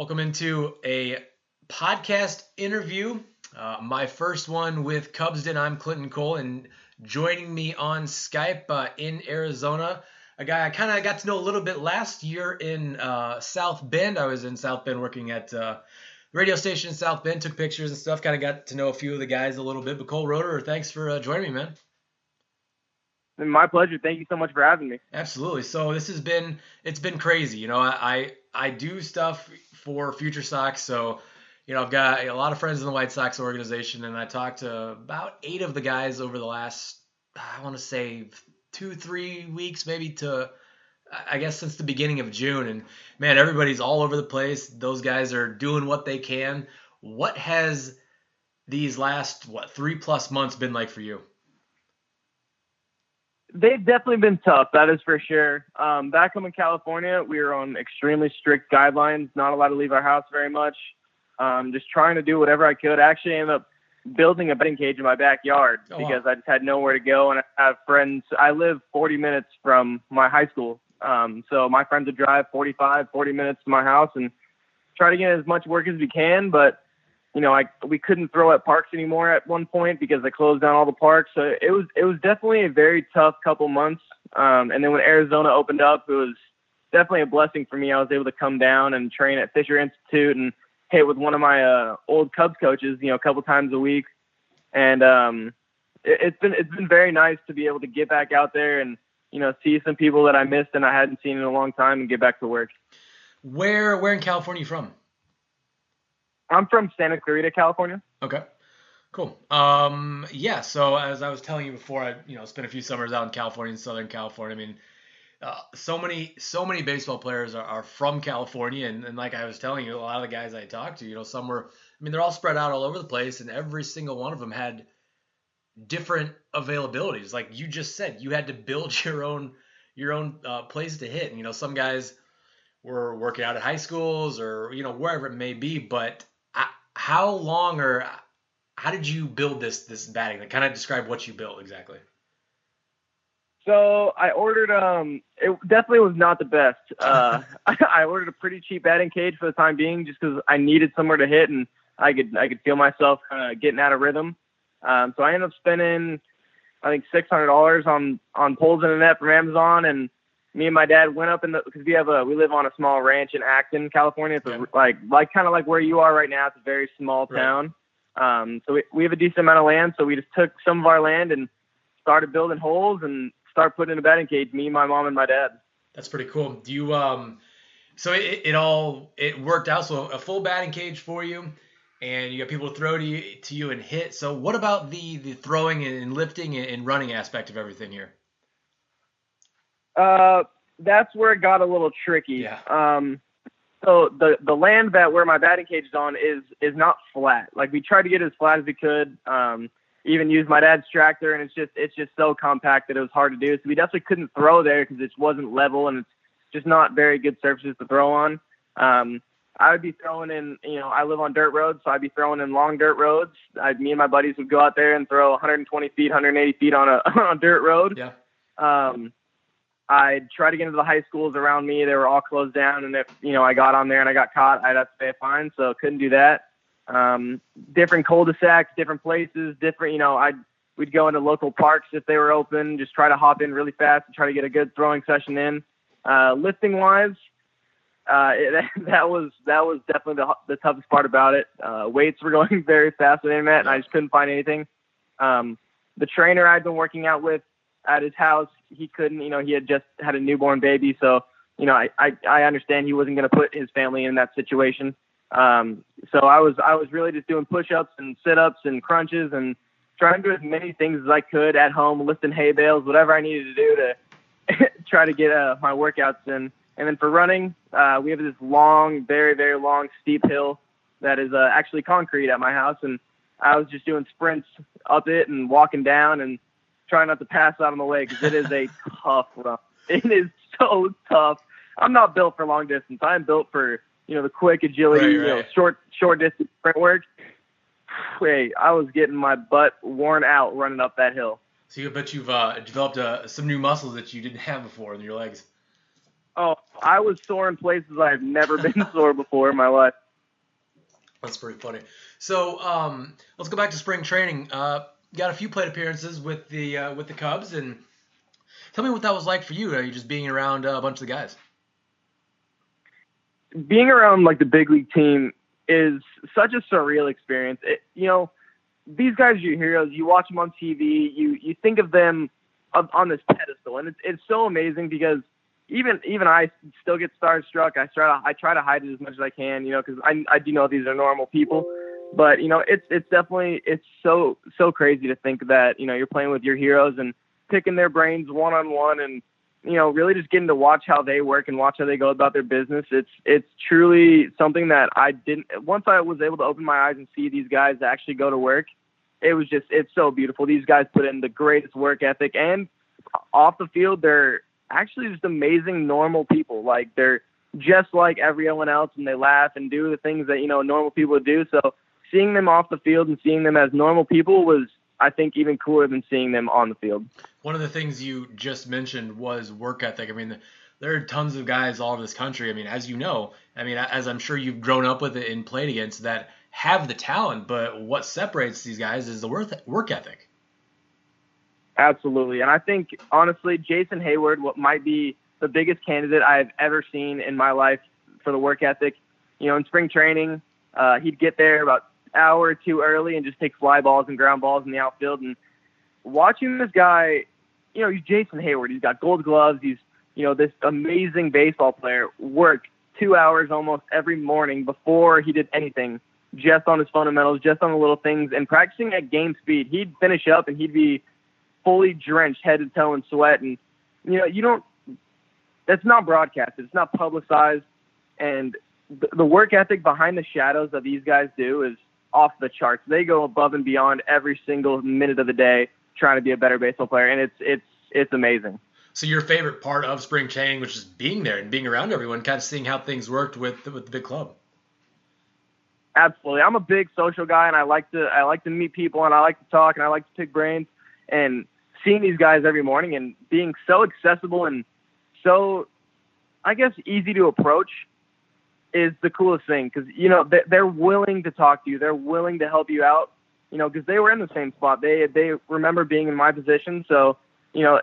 Welcome into a podcast interview. Uh, my first one with Cubs Den. I'm Clinton Cole, and joining me on Skype uh, in Arizona, a guy I kind of got to know a little bit last year in uh, South Bend. I was in South Bend working at uh, radio station in South Bend, took pictures and stuff. Kind of got to know a few of the guys a little bit. But Cole Roederer, thanks for uh, joining me, man. My pleasure. Thank you so much for having me. Absolutely. So this has been it's been crazy. You know, I I, do stuff for Future Sox, so you know I've got a lot of friends in the White Sox organization, and I talked to about eight of the guys over the last I want to say two three weeks, maybe to I guess since the beginning of June. And man, everybody's all over the place. Those guys are doing what they can. What has these last what three plus months been like for you? They've definitely been tough, that is for sure. Um, back home in California, we were on extremely strict guidelines, not allowed to leave our house very much. Um, just trying to do whatever I could. I actually ended up building a batting cage in my backyard oh, because wow. I just had nowhere to go, and I have friends. I live 40 minutes from my high school, um, so my friends would drive 45, 40 minutes to my house and try to get as much work as we can, but you know, I we couldn't throw at parks anymore at one point because they closed down all the parks. So it was it was definitely a very tough couple months. Um, and then when Arizona opened up, it was definitely a blessing for me. I was able to come down and train at Fischer Institute and hit with one of my uh, old Cubs coaches, you know, a couple times a week. And um, it, it's been it's been very nice to be able to get back out there and you know see some people that I missed and I hadn't seen in a long time and get back to work. Where where in California are you from? I'm from Santa Clarita, California. Okay. Cool. Um, yeah. So as I was telling you before, I you know spent a few summers out in California, in Southern California. I mean, uh, so many so many baseball players are, are from California, and, and like I was telling you, a lot of the guys I talked to, you know, some were. I mean, they're all spread out all over the place, and every single one of them had different availabilities. Like you just said, you had to build your own your own uh, place to hit. And, you know, some guys were working out at high schools or you know wherever it may be, but how long or how did you build this this batting? Like, kind of describe what you built exactly. So I ordered um it definitely was not the best. Uh I ordered a pretty cheap batting cage for the time being just cuz I needed somewhere to hit and I could I could feel myself kind of getting out of rhythm. Um so I ended up spending I think $600 on on poles in the net from Amazon and me and my dad went up in the because we have a we live on a small ranch in Acton, California. It's yeah. like like kind of like where you are right now. It's a very small town. Right. Um, so we we have a decent amount of land. So we just took some of our land and started building holes and start putting in a batting cage. Me, my mom, and my dad. That's pretty cool. Do you um? So it, it all it worked out. So a full batting cage for you, and you got people to throw to you to you and hit. So what about the the throwing and lifting and running aspect of everything here? Uh, that's where it got a little tricky. Yeah. Um, so the the land that where my batting cage is on is is not flat. Like we tried to get as flat as we could. Um, even use my dad's tractor, and it's just it's just so compact that it was hard to do. So we definitely couldn't throw there because it wasn't level and it's just not very good surfaces to throw on. Um, I would be throwing in, you know, I live on dirt roads, so I'd be throwing in long dirt roads. I'd, me and my buddies would go out there and throw 120 feet, 180 feet on a on a dirt road. Yeah. Um, I'd try to get into the high schools around me. They were all closed down, and if you know I got on there and I got caught, I'd have to pay a fine. So couldn't do that. Um, different cul-de-sacs, different places, different. You know, I'd we'd go into local parks if they were open. Just try to hop in really fast and try to get a good throwing session in. Uh, lifting wise, uh, it, that was that was definitely the, the toughest part about it. Uh, weights were going very fast with internet, and I just couldn't find anything. Um, the trainer I'd been working out with at his house. He couldn't, you know, he had just had a newborn baby, so you know, I I, I understand he wasn't going to put his family in that situation. Um, so I was I was really just doing push-ups and sit-ups and crunches and trying to do as many things as I could at home, lifting hay bales, whatever I needed to do to try to get uh, my workouts in. And then for running, uh, we have this long, very very long steep hill that is uh, actually concrete at my house, and I was just doing sprints up it and walking down and try not to pass out on the way because it is a tough run. It is so tough. I'm not built for long distance. I'm built for you know the quick agility, right, right. you know, short short distance sprint work. Wait, I was getting my butt worn out running up that hill. So you bet you've uh, developed uh, some new muscles that you didn't have before in your legs. Oh, I was sore in places I've never been sore before in my life. That's pretty funny. So um, let's go back to spring training. Uh, got a few plate appearances with the uh, with the Cubs, and tell me what that was like for you. Are you just being around uh, a bunch of the guys? Being around like the big league team is such a surreal experience. It, you know, these guys are your heroes. You watch them on TV. You you think of them on this pedestal, and it's it's so amazing because even even I still get starstruck. I try to I try to hide it as much as I can, you know, because I I do know these are normal people. But you know, it's it's definitely it's so so crazy to think that you know you're playing with your heroes and picking their brains one on one and you know really just getting to watch how they work and watch how they go about their business. It's it's truly something that I didn't once I was able to open my eyes and see these guys actually go to work. It was just it's so beautiful. These guys put in the greatest work ethic and off the field they're actually just amazing normal people. Like they're just like everyone else and they laugh and do the things that you know normal people do. So seeing them off the field and seeing them as normal people was, I think, even cooler than seeing them on the field. One of the things you just mentioned was work ethic. I mean, there are tons of guys all over this country. I mean, as you know, I mean, as I'm sure you've grown up with it and played against that have the talent, but what separates these guys is the work ethic. Absolutely. And I think, honestly, Jason Heyward, what might be the biggest candidate I've ever seen in my life for the work ethic. You know, in spring training, uh, he'd get there about hour or two early and just take fly balls and ground balls in the outfield. And watching this guy, you know, he's Jason Heyward. He's got gold gloves. He's, you know, this amazing baseball player. Work two hours almost every morning before he did anything, just on his fundamentals, just on the little things, and practicing at game speed. He'd finish up and he'd be fully drenched head to toe in sweat. And, you know, you don't, that's not broadcasted. It's not publicized. And the work ethic behind the shadows that these guys do is off the charts. They go above and beyond every single minute of the day trying to be a better baseball player, and it's it's it's amazing. So your favorite part of spring training, which is being there and being around everyone, kind of seeing how things worked with with the big club. Absolutely, I'm a big social guy, and I like to I like to meet people, and I like to talk, and I like to pick brains, and seeing these guys every morning and being so accessible and so, I guess, easy to approach is the coolest thing because you know they're willing to talk to you. They're willing to help you out. You know, because they were in the same spot. They they remember being in my position. So you know,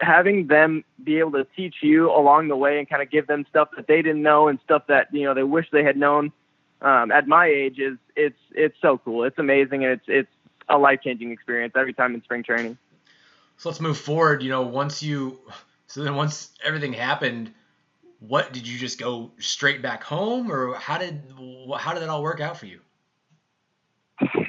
having them be able to teach you along the way and kind of give them stuff that they didn't know and stuff that you know they wish they had known um, at my age is it's it's so cool. It's amazing and it's it's a life changing experience every time in spring training. So let's move forward. You know, once you so then once everything happened what did you just go straight back home, or how did how did that all work out for you?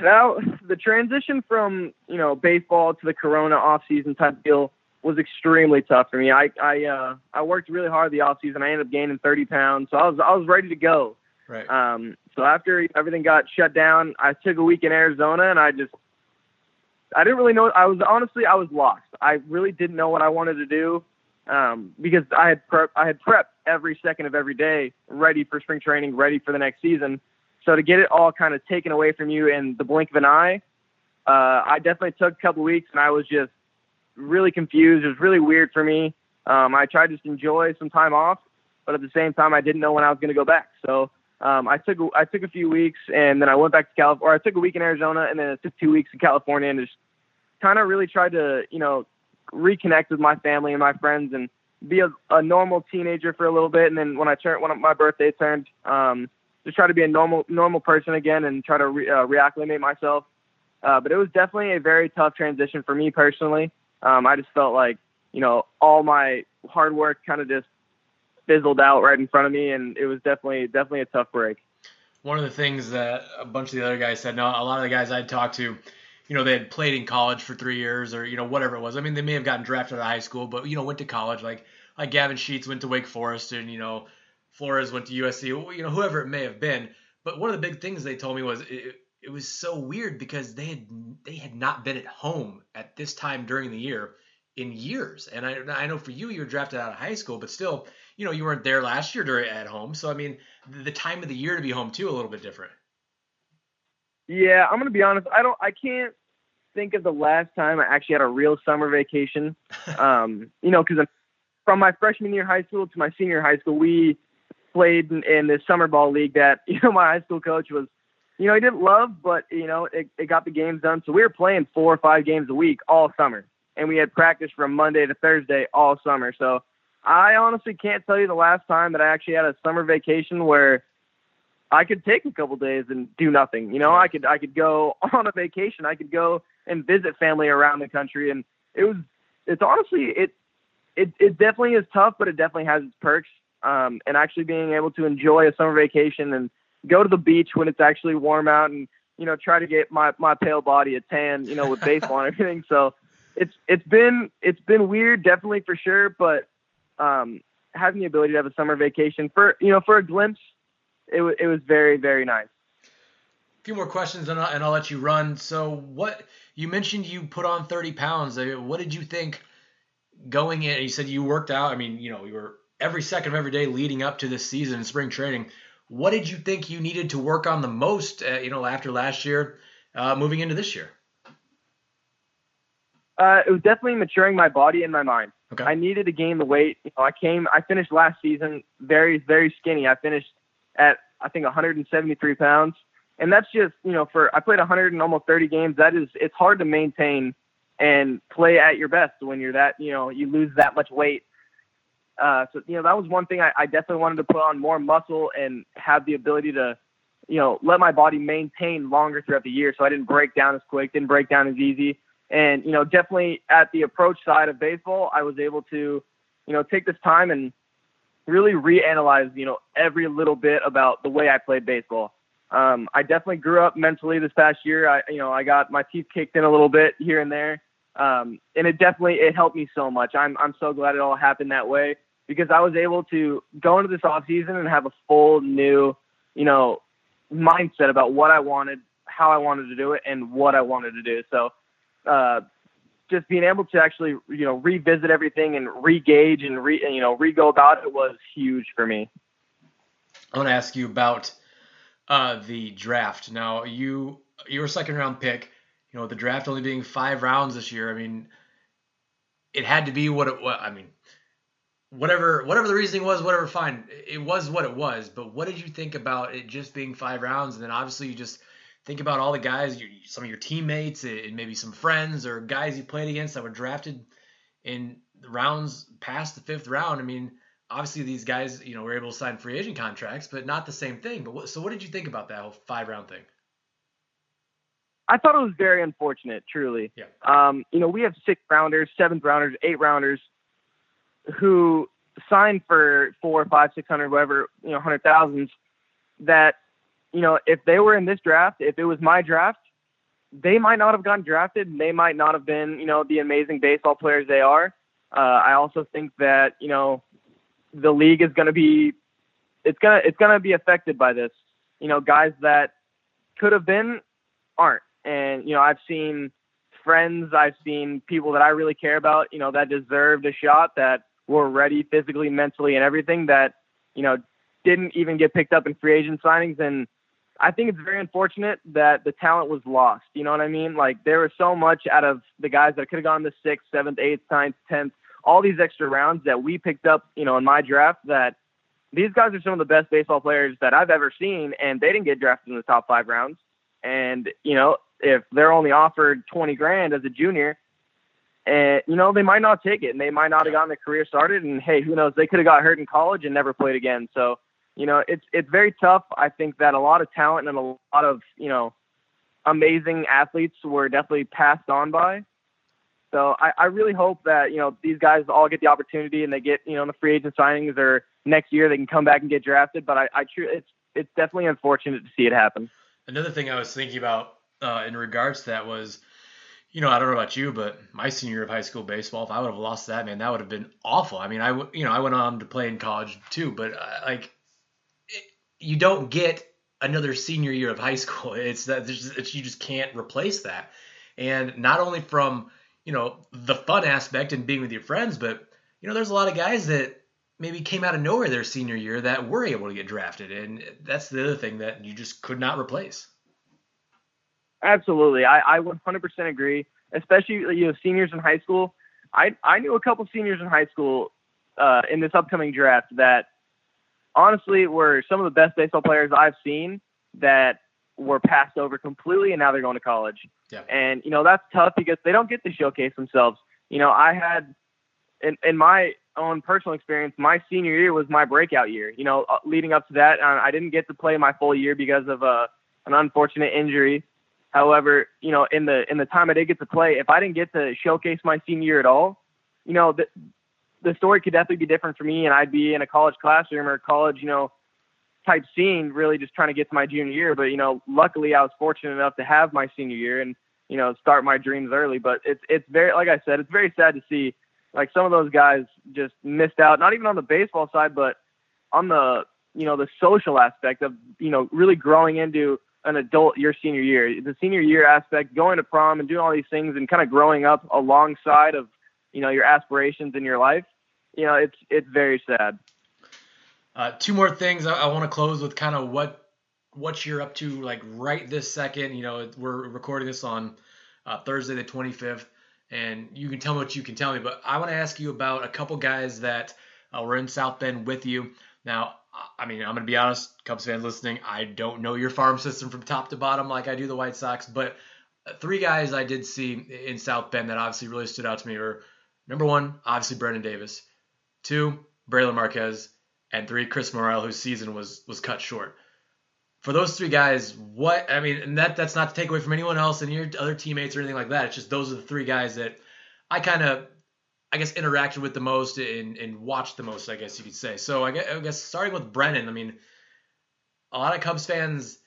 Now the transition from you know baseball to the Corona off season type deal was extremely tough for me. I I uh, I worked really hard the off season. I ended up gaining 30 pounds, so I was I was ready to go. Right. Um, so after everything got shut down, I took a week in Arizona, and I just I didn't really know. I was honestly I was lost. I really didn't know what I wanted to do um, because I had prep, I had prepped every second of every day, ready for spring training, ready for the next season. So to get it all kind of taken away from you in the blink of an eye, uh, I definitely took a couple weeks, and I was just really confused. It was really weird for me. Um, I tried to just enjoy some time off, but at the same time, I didn't know when I was going to go back. So um, I took I took a few weeks, and then I went back to California. Or I took a week in Arizona, and then I took two weeks in California, and just kind of really tried to you know reconnect with my family and my friends and be a, a normal teenager for a little bit. And then when I turned, when my birthday turned, um, just try to be a normal, normal person again and try to re, uh, reacclimate myself. Uh, but it was definitely a very tough transition for me personally. Um, I just felt like, you know, all my hard work kind of just fizzled out right in front of me. And it was definitely, definitely a tough break. One of the things that a bunch of the other guys said, no, a lot of the guys I'd talked to, you know, they had played in college for three years or, you know, whatever it was. I mean, they may have gotten drafted out of high school, but, you know, went to college. Like, like Gavin Sheets went to Wake Forest and, you know, Flores went to USC, you know, whoever it may have been. But one of the big things they told me was it, it was so weird because they had they had not been at home at this time during the year in years. And I, I know for you, you were drafted out of high school, but still, you know, you weren't there last year during, at home. So, I mean, the time of the year to be home, too, a little bit different. Yeah, I'm to be honest. I don't, I can't think of the last time I actually had a real summer vacation. Um, you know, because from my freshman year high school to my senior high school, we played in, in this summer ball league that you know my high school coach was, you know, he didn't love, but you know, it, it got the games done. So we were playing four or five games a week all summer, and we had practice from Monday to Thursday all summer. So I honestly can't tell you the last time that I actually had a summer vacation where I could take a couple days and do nothing. You know, I could I could go on a vacation. I could go and visit family around the country, and it was it's honestly it it it definitely is tough, but it definitely has its perks. Um, and actually being able to enjoy a summer vacation and go to the beach when it's actually warm out, and you know try to get my my pale body a tan, you know, with baseball and everything. So it's it's been it's been weird, definitely for sure, but um, having the ability to have a summer vacation for you know for a glimpse, it was it was very very nice. A few more questions and I'll, and I'll let you run. So what you mentioned you put on 30 pounds. What did you think going in? You said you worked out. I mean, you know, you were every second of every day leading up to this season in spring training. What did you think you needed to work on the most? Uh, you know, after last year, uh, moving into this year. Uh, it was definitely maturing my body and my mind. Okay. I needed to gain the weight. You know, I came, I finished last season very, very skinny. I finished at I think 173 pounds, and that's just you know for I played 100 and almost 30 games. That is it's hard to maintain and play at your best when you're that you know you lose that much weight. Uh, so you know that was one thing I, I definitely wanted to put on more muscle and have the ability to you know let my body maintain longer throughout the year, so I didn't break down as quick, didn't break down as easy. And you know, definitely at the approach side of baseball, I was able to, you know, take this time and really reanalyze, you know, every little bit about the way I played baseball. Um, I definitely grew up mentally this past year. I, you know, I got my teeth kicked in a little bit here and there, um, and it definitely it helped me so much. I'm I'm so glad it all happened that way because I was able to go into this off season and have a full new, you know, mindset about what I wanted, how I wanted to do it, and what I wanted to do. So uh, just being able to actually you know revisit everything and re-gauge and re you know re-go about it was huge for me. I want to ask you about uh, the draft. Now you your second round pick. You know the draft only being five rounds this year. I mean, it had to be what it was. I mean, whatever whatever the reasoning was, whatever. Fine, it was what it was. But what did you think about it just being five rounds? And then obviously you just think about all the guys, some of your teammates, and maybe some friends or guys you played against that were drafted in rounds past the fifth round. I mean, obviously these guys, you know, were able to sign free agent contracts, but not the same thing. But what, so, what did you think about that whole five round thing? I thought it was very unfortunate, truly. Yeah. Um, you know, we have six rounders, seventh rounders, eight rounders who signed for four, five, six hundred, whatever, you know, hundred thousands that you know, if they were in this draft, if it was my draft, they might not have gotten drafted. And they might not have been, you know, the amazing baseball players they are. Uh, I also think that, you know, the league is going to be, it's to, it's to be affected by this. You know, guys that could have been aren't. And, you know, I've seen friends, I've seen people that I really care about, you know, that deserved a shot that were ready physically, mentally, and everything that, you know, didn't even get picked up in free agent signings. And, I think it's very unfortunate that the talent was lost. You know what I mean? Like there was so much out of the guys that could have gone the sixth, seventh, eighth, ninth, tenth, all these extra rounds that we picked up, you know, in my draft that these guys are some of the best baseball players that I've ever seen and they didn't get drafted in the top five rounds. And, you know, if they're only offered 20 grand as a junior, and you know they might not take it and they might not have gotten their career started and hey who knows they could have got hurt in college and never played again so you know, it's it's very tough. I think that a lot of talent and a lot of you know amazing athletes were definitely passed on by. So I, I really hope that you know these guys all get the opportunity and they get you know in the free agent signings or next year they can come back and get drafted. But I, I true it's it's definitely unfortunate to see it happen. Another thing I was thinking about uh, in regards to that was, you know, I don't know about you, but my senior year of high school baseball, if I would have lost that, man, that would have been awful. I mean, I you know I went on to play in college too, but uh, like you don't get another senior year of high school. It's that it's, you just can't replace that. And not only from you know the fun aspect and being with your friends, but you know there's a lot of guys that maybe came out of nowhere their senior year that were able to get drafted, and that's the other thing that you just could not replace. Absolutely, I, I 100% agree. Especially you know seniors in high school. I I knew a couple seniors in high school uh, in this upcoming draft that honestly were some of the best baseball players I've seen that were passed over completely and now they're going to college. And you know that's tough because they don't get to showcase themselves. You know, I had in in my own personal experience, my senior year was my breakout year. You know, uh, leading up to that, uh, I didn't get to play my full year because of a uh, an unfortunate injury. However, you know, in the in the time I did get to play, if I didn't get to showcase my senior year at all, you know, the the story could definitely be different for me, and I'd be in a college classroom or college, you know, type scene, really just trying to get to my junior year. But you know, luckily I was fortunate enough to have my senior year and you know start my dreams early. But it's it's very like I said, it's very sad to see like some of those guys just missed out, not even on the baseball side, but on the you know the social aspect of you know really growing into an adult your senior year. The senior year aspect, going to prom and doing all these things and kind of growing up alongside of you know your aspirations in your life. You know, it's it's very sad. Uh, two more things. I, I want to close with kind of what what you're up to like right this second. You know, we're recording this on uh, Thursday the 25th, and you can tell me what you can tell me. But I want to ask you about a couple guys that uh, were in South Bend with you. Now, I mean, I'm to be honest, Cubs fans listening, I don't know your farm system from top to bottom like I do the White Sox, but uh, three guys I did see in South Bend that obviously really stood out to me were number one, obviously Brennen Davis, two, Brailyn Marquez, and three, Chris Morel, whose season was was cut short. For those three guys, what I mean, and that that's not to take away from anyone else and your other teammates or anything like that. It's just those are the three guys that I kind of, I guess, interacted with the most and, and watched the most. I guess you could say. So I guess, I guess starting with Brennen, I mean, a lot of Cubs fans,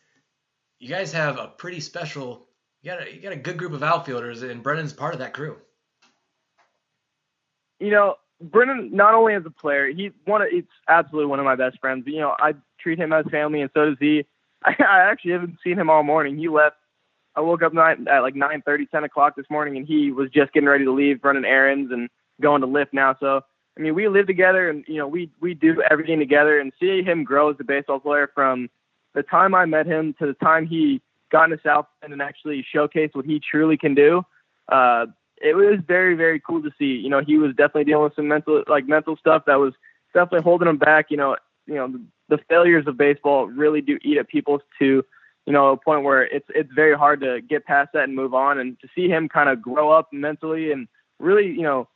you guys have a pretty special. You got a, you got a good group of outfielders, and Brennen's part of that crew. You know, Brennen, not only as a player, he's one. Of, it's absolutely one of my best friends. You know, I treat him as family, and so does he. I, I actually haven't seen him all morning. He left. I woke up night at like 9:30, 10 o'clock this morning, and he was just getting ready to leave, running errands and going to lift now. So, I mean, we live together, and you know, we we do everything together. And see him grow as a baseball player from the time I met him to the time he got into South and actually showcased what he truly can do. Uh, it was very very cool to see. You know, he was definitely dealing with some mental like mental stuff that was definitely holding him back. You know, you know the, failures of baseball really do eat at people to you know a point where it's it's very hard to get past that and move on. And to see him kind of grow up mentally and really you know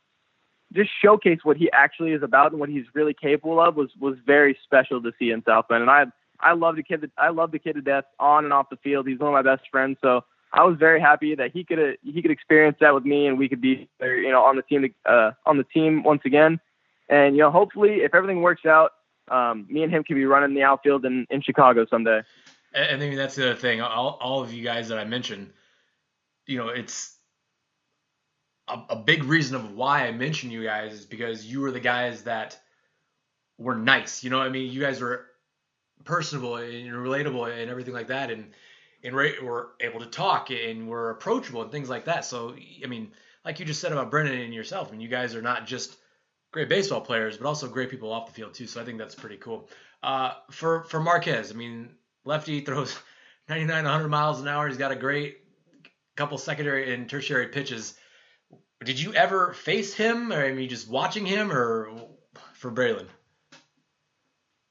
just showcase what he actually is about and what he's really capable of was was very special to see in South Bend. And I I love the kid. I love the kid to death on and off the field. He's one of my best friends. So I was very happy that he could he could experience that with me, and we could be you know on the team uh, on the team once again. And you know, hopefully, if everything works out, um, me and him could be running the outfield in, in Chicago someday. And I mean, that's the other thing. All, all of you guys that I mentioned, you know, it's a, a big reason of why I mention you guys is because you were the guys that were nice. You know, I mean, you guys were personable and relatable and everything like that, and and we're able to talk and we're approachable and things like that. So, I mean, like you just said about Brennen and yourself, I mean, you guys are not just great baseball players, but also great people off the field too. So I think that's pretty cool. Uh, for for Marquez, I mean, lefty throws 99, 100 miles an hour. He's got a great couple secondary and tertiary pitches. Did you ever face him, or I mean, just watching him, or for Brailyn?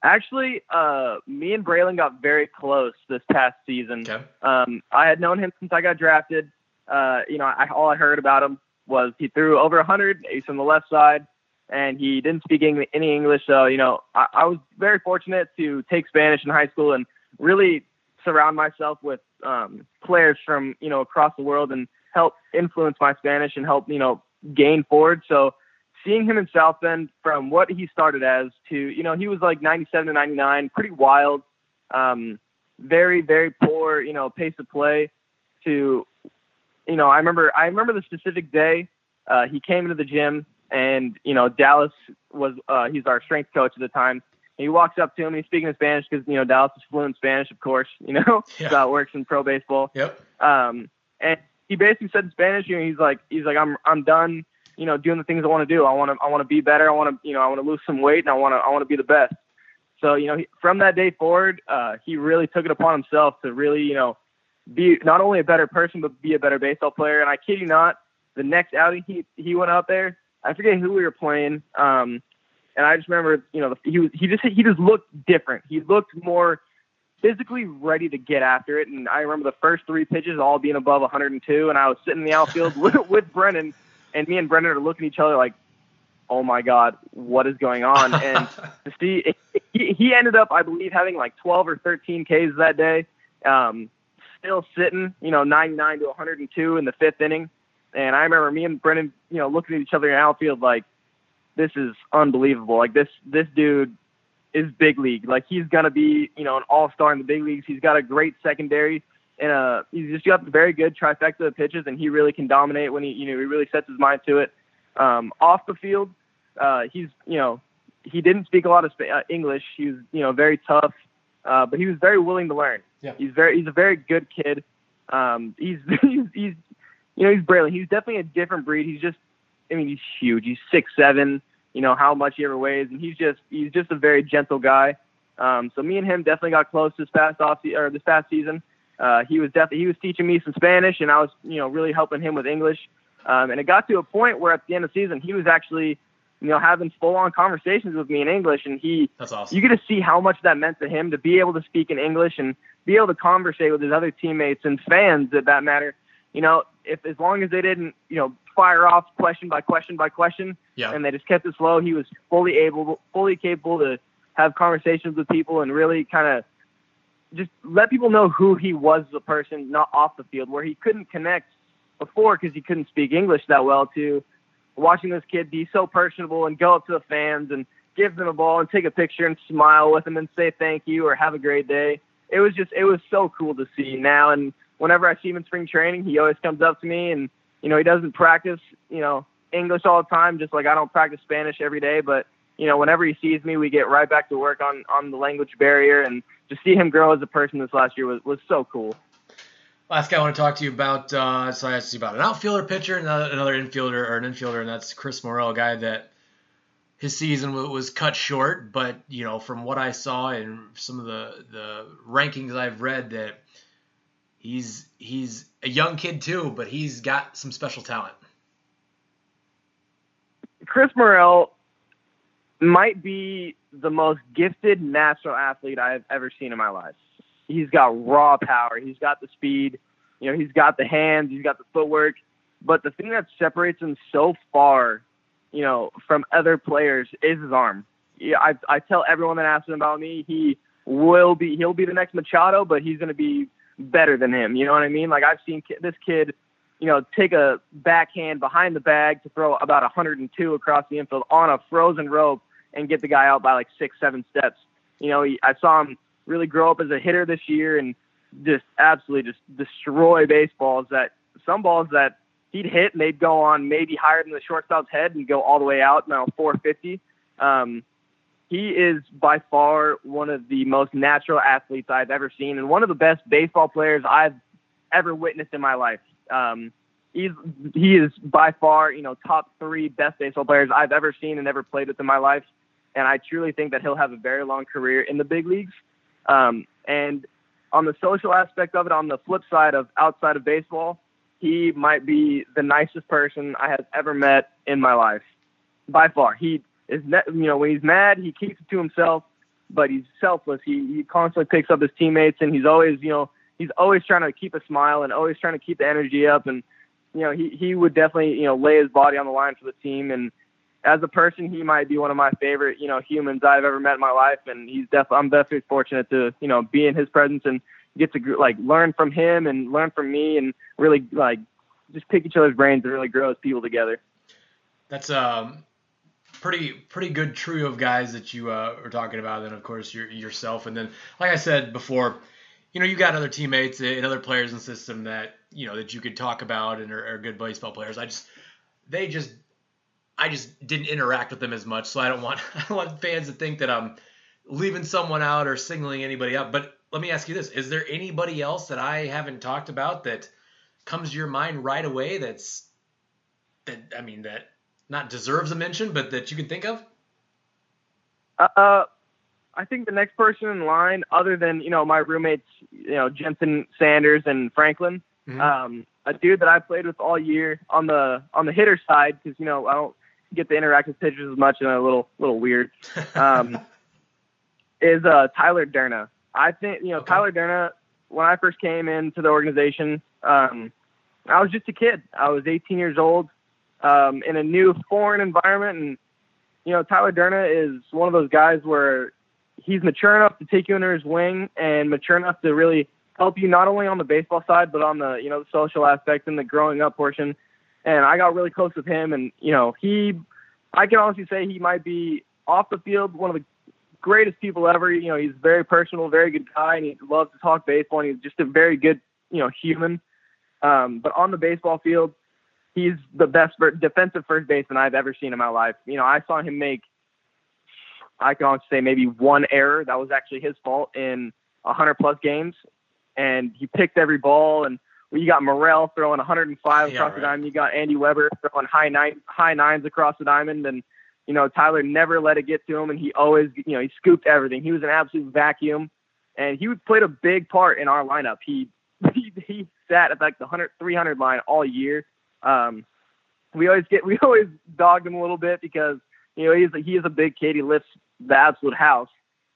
Actually, uh, me and Brailyn got very close this past season. Okay. Um, I had known him since I got drafted. Uh, you know, I, all I heard about him was he threw over 100. He's from the left side, and he didn't speak any English. So, you know, I, I was very fortunate to take Spanish in high school and really surround myself with um, players from you know across the world and help influence my Spanish and help you know gain forward. So seeing him in South Bend from what he started as to, you know, he was like 97 to 99, pretty wild, um, very, very poor, you know, pace of play to, you know, I remember, I remember the specific day, uh, he came into the gym and, you know, Dallas was, uh, he's our strength coach at the time. And he walks up to him. He's speaking in Spanish because you know Dallas is fluent in Spanish, of course. You know, yeah. how it works in pro baseball. Yep. Um, and he basically said in Spanish, you know, he's like, he's like, I'm, I'm done you know, doing the things I want to do. I want to, I want to be better. I want to, you know, I want to lose some weight and I want to, I want to be the best. So, you know, he, from that day forward, uh, he really took it upon himself to really, you know, be not only a better person, but be a better baseball player. And I kid you not, the next outing he, he went out there, I forget who we were playing. Um, And I just remember, you know, he was he just he just looked different. He looked more physically ready to get after it. And I remember the first three pitches all being above 102, and I was sitting in the outfield with, with Brennen, and me and Brennen are looking at each other like, "Oh my God, what is going on?" And to see, he, he ended up, I believe, having like 12 or 13 Ks that day. Um, still sitting, you know, 99 to 102 in the fifth inning. And I remember me and Brennen, you know, looking at each other in the outfield like, this is unbelievable. Like this, this dude is big league. Like he's gonna be, you know, an all star in the big leagues. He's got a great secondary and uh he's just got very good trifecta of pitches and he really can dominate when he you know, he really sets his mind to it. Um off the field, uh he's, you know, he didn't speak a lot of Sp- uh, English. He was, you know, very tough, uh but he was very willing to learn. Yeah. He's very he's a very good kid. Um he's he's he's you know, he's brilliant. He's definitely a different breed. He's just I mean, he's huge. He's six seven you know how much he ever weighs, and he's just he's just a very gentle guy. Um, so me and him definitely got close this past off or this past season. Uh, he was definitely he was teaching me some Spanish, and I was you know really helping him with English. Um, and it got to a point where at the end of the season he was actually you know having full on conversations with me in English, and he That's awesome. you get to see how much that meant to him to be able to speak in English and be able to conversate with his other teammates and fans at that matter. You know, if as long as they didn't, you know, fire off question by question by question, yeah. and they just kept it slow. He was fully able, fully capable to have conversations with people and really kind of just let people know who he was as a person, not off the field, where he couldn't connect before because he couldn't speak English that well. To watching this kid be so personable and go up to the fans and give them a ball and take a picture and smile with them and say thank you or have a great day. It was just, it was so cool to see now. And whenever I see him in spring training, he always comes up to me and, you know, he doesn't practice, you know, English all the time, just like I don't practice Spanish every day. But you know, whenever he sees me, we get right back to work on on the language barrier, and to see him grow as a person this last year was was so cool. Last guy I want to talk to you about. Uh, so I asked you about an outfielder, pitcher, and another, another infielder or an infielder, and that's Chris Morel, a guy that his season was cut short. But you know, from what I saw and some of the the rankings I've read, that he's he's a young kid too, but he's got some special talent. Chris Morel might be the most gifted natural athlete I've ever seen in my life. He's got raw power. He's got the speed. You know, he's got the hands. He's got the footwork. But the thing that separates him so far, you know, from other players is his arm. Yeah, I I tell everyone that asks him about me, he will be he'll be the next Machado, but he's going to be better than him. You know what I mean? Like I've seen this kid you know, take a backhand behind the bag to throw about 102 across the infield on a frozen rope and get the guy out by like six, seven steps. You know, I saw him really grow up as a hitter this year and just absolutely just destroy baseballs that some balls that he'd hit and they'd go on maybe higher than the shortstop's head and go all the way out now 450. Um, he is by far one of the most natural athletes I've ever seen and one of the best baseball players I've ever witnessed in my life. Um, he's he is by far you know top three best baseball players I've ever seen and ever played with in my life, and I truly think that he'll have a very long career in the big leagues. Um, and on the social aspect of it, on the flip side of outside of baseball, he might be the nicest person I have ever met in my life, by far. He is, you know, when he's mad, he keeps it to himself, but he's selfless. He he constantly picks up his teammates, and he's always, you know, he's always trying to keep a smile and always trying to keep the energy up. And you know, he he would definitely, you know, lay his body on the line for the team. And as a person, he might be one of my favorite, you know, humans I've ever met in my life. And he's definitely, I'm definitely fortunate to, you know, be in his presence and get to like learn from him and learn from me and really like just pick each other's brains and really grow as people together. That's um pretty pretty good trio of guys that you uh, are talking about. Then of course your, yourself, and then like I said before, you know you got other teammates and other players in the system that you know that you could talk about and are, are good baseball players. I just they just I just didn't interact with them as much, so I don't want I don't want fans to think that I'm leaving someone out or singling anybody out. But let me ask you this: Is there anybody else that I haven't talked about that comes to your mind right away? That's that I mean that not deserves a mention, but that you can think of? Uh, I think the next person in line, other than you know my roommates, you know Jensen Sanders and Franklin, mm-hmm. um, a dude that I played with all year on the on the hitter side, because you know I don't get to interact with pitchers as much and a little little weird. Um, is uh, Tyler Durna. I think you know okay. Tyler Durna. When I first came into the organization, um, I was just a kid. I was 18 years old um, in a new foreign environment, and you know Tyler Durna is one of those guys where he's mature enough to take you under his wing and mature enough to really help you not only on the baseball side but on the you know the social aspect and the growing up portion. And I got really close with him, and you know he, I can honestly say he might be off the field one of the greatest people ever. You know he's very personal, very good guy, and he loves to talk baseball. and He's just a very good you know human. Um, but on the baseball field, he's the best defensive first baseman I've ever seen in my life. You know I saw him make I can honestly say maybe one error that was actually his fault in 100 plus games, and he picked every ball. And you got Morel throwing 105 yeah, across right. the diamond. You got Andy Weber throwing high nine high nines across the diamond, and you know Tyler never let it get to him, and he always you know he scooped everything. He was an absolute vacuum, and he played a big part in our lineup. He he, he sat at like the 100 300 line all year. Um, we always get we always dogged him a little bit because you know he's he is a big kid. He lifts the absolute house.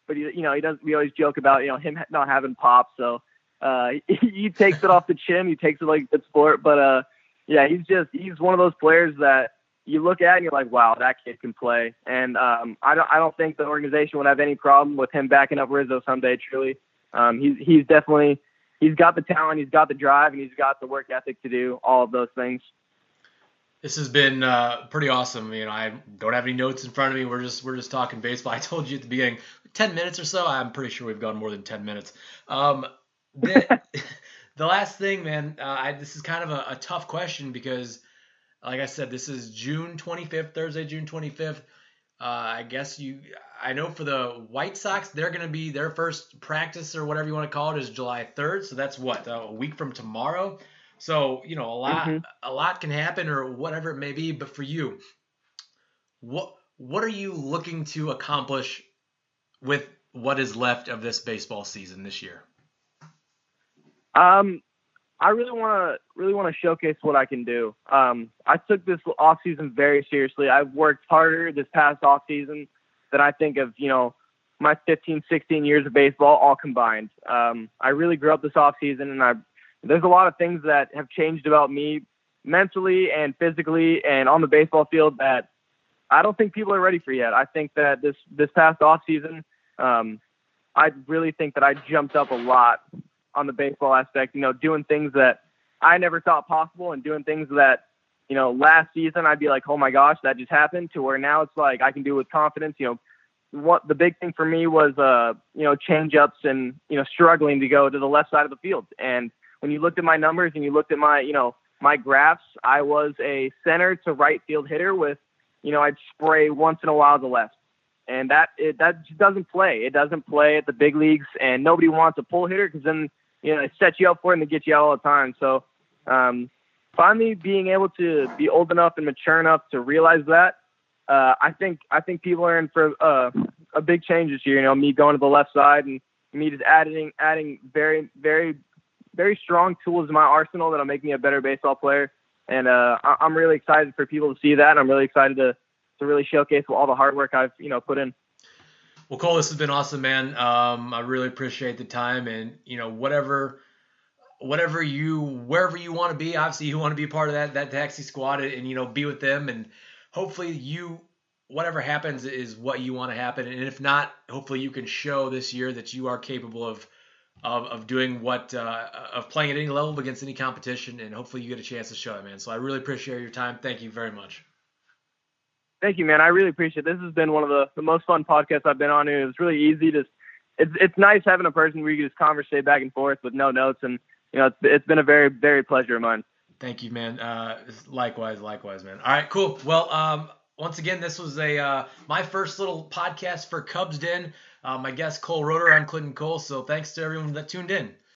But he, you know, he does. We always joke about you know him not having pop. So uh, he, takes it off the chin. He takes it like it's sport. But uh, yeah, he's just he's one of those players that you look at and you're like, wow, that kid can play. And um, I don't I don't think the organization would have any problem with him backing up Rizzo someday. Truly, um, he's he's definitely he's got the talent, he's got the drive, and he's got the work ethic to do all of those things. This has been uh, pretty awesome. You know, I don't have any notes in front of me. We're just we're just talking baseball. I told you at the beginning, ten minutes or so. I'm pretty sure we've gone more than ten minutes. Um, the, the last thing, man, uh, I, this is kind of a, a, tough question because, like I said, this is June 25th, Thursday, June 25th. Uh, I guess you. I know for the White Sox, they're going to be their first practice or whatever you want to call it is July 3rd. So that's what a week from tomorrow. So you know a lot mm-hmm. a lot can happen or whatever it may be. But for you, what what are you looking to accomplish with what is left of this baseball season this year? Um, I really want to really want to showcase what I can do. Um, I took this off season very seriously. I've worked harder this past off season than I think of, you know, my 15, 16 years of baseball all combined. Um, I really grew up this off season and I there's a lot of things that have changed about me mentally and physically and on the baseball field that I don't think people are ready for yet. I think that this this past off season, um, I really think that I jumped up a lot on the baseball aspect. You know, doing things that I never thought possible and doing things that you know last season I'd be like, oh my gosh, that just happened. To where now it's like I can do it with confidence. You know, what the big thing for me was uh you know change ups and you know struggling to go to the left side of the field and when you looked at my numbers and you looked at my, you know, my graphs, I was a center to right field hitter with, you know, I'd spray once in a while to left. And that it, that just doesn't play. It doesn't play at the big leagues, and nobody wants a pull hitter because then you know it sets you up for it and they get you out all the time. So um, finally being able to be old enough and mature enough to realize that, uh, I think I think people are in for uh, a big change this year. You know, me going to the left side and me just adding adding very very very strong tools in my arsenal that'll make me a better baseball player. And uh, I'm really excited for people to see that. I'm really excited to to really showcase all the hard work I've you know put in. Well, Cole, this has been awesome, man. Um, I really appreciate the time, and you know whatever whatever you wherever you want to be obviously you want to be part of that that taxi squad and, and you know be with them and hopefully you whatever happens is what you want to happen and if not hopefully you can show this year that you are capable of of, of doing what uh, of playing at any level against any competition, and hopefully you get a chance to show it, man. So I really appreciate your time. Thank you very much. Thank you, man. I really appreciate it. This has been one of the, the most fun podcasts I've been on. It was really easy to. It's it's nice having a person where you can just conversate back and forth with no notes, and you know it's it's been a very very pleasure of mine. Thank you, man. Uh, likewise, likewise, man. All right, cool. Well, um, once again, this was a uh, my first little podcast for Cubs Den. Uh, my guest Cole Roederer, I'm Clinton Cole. So thanks to everyone that tuned in.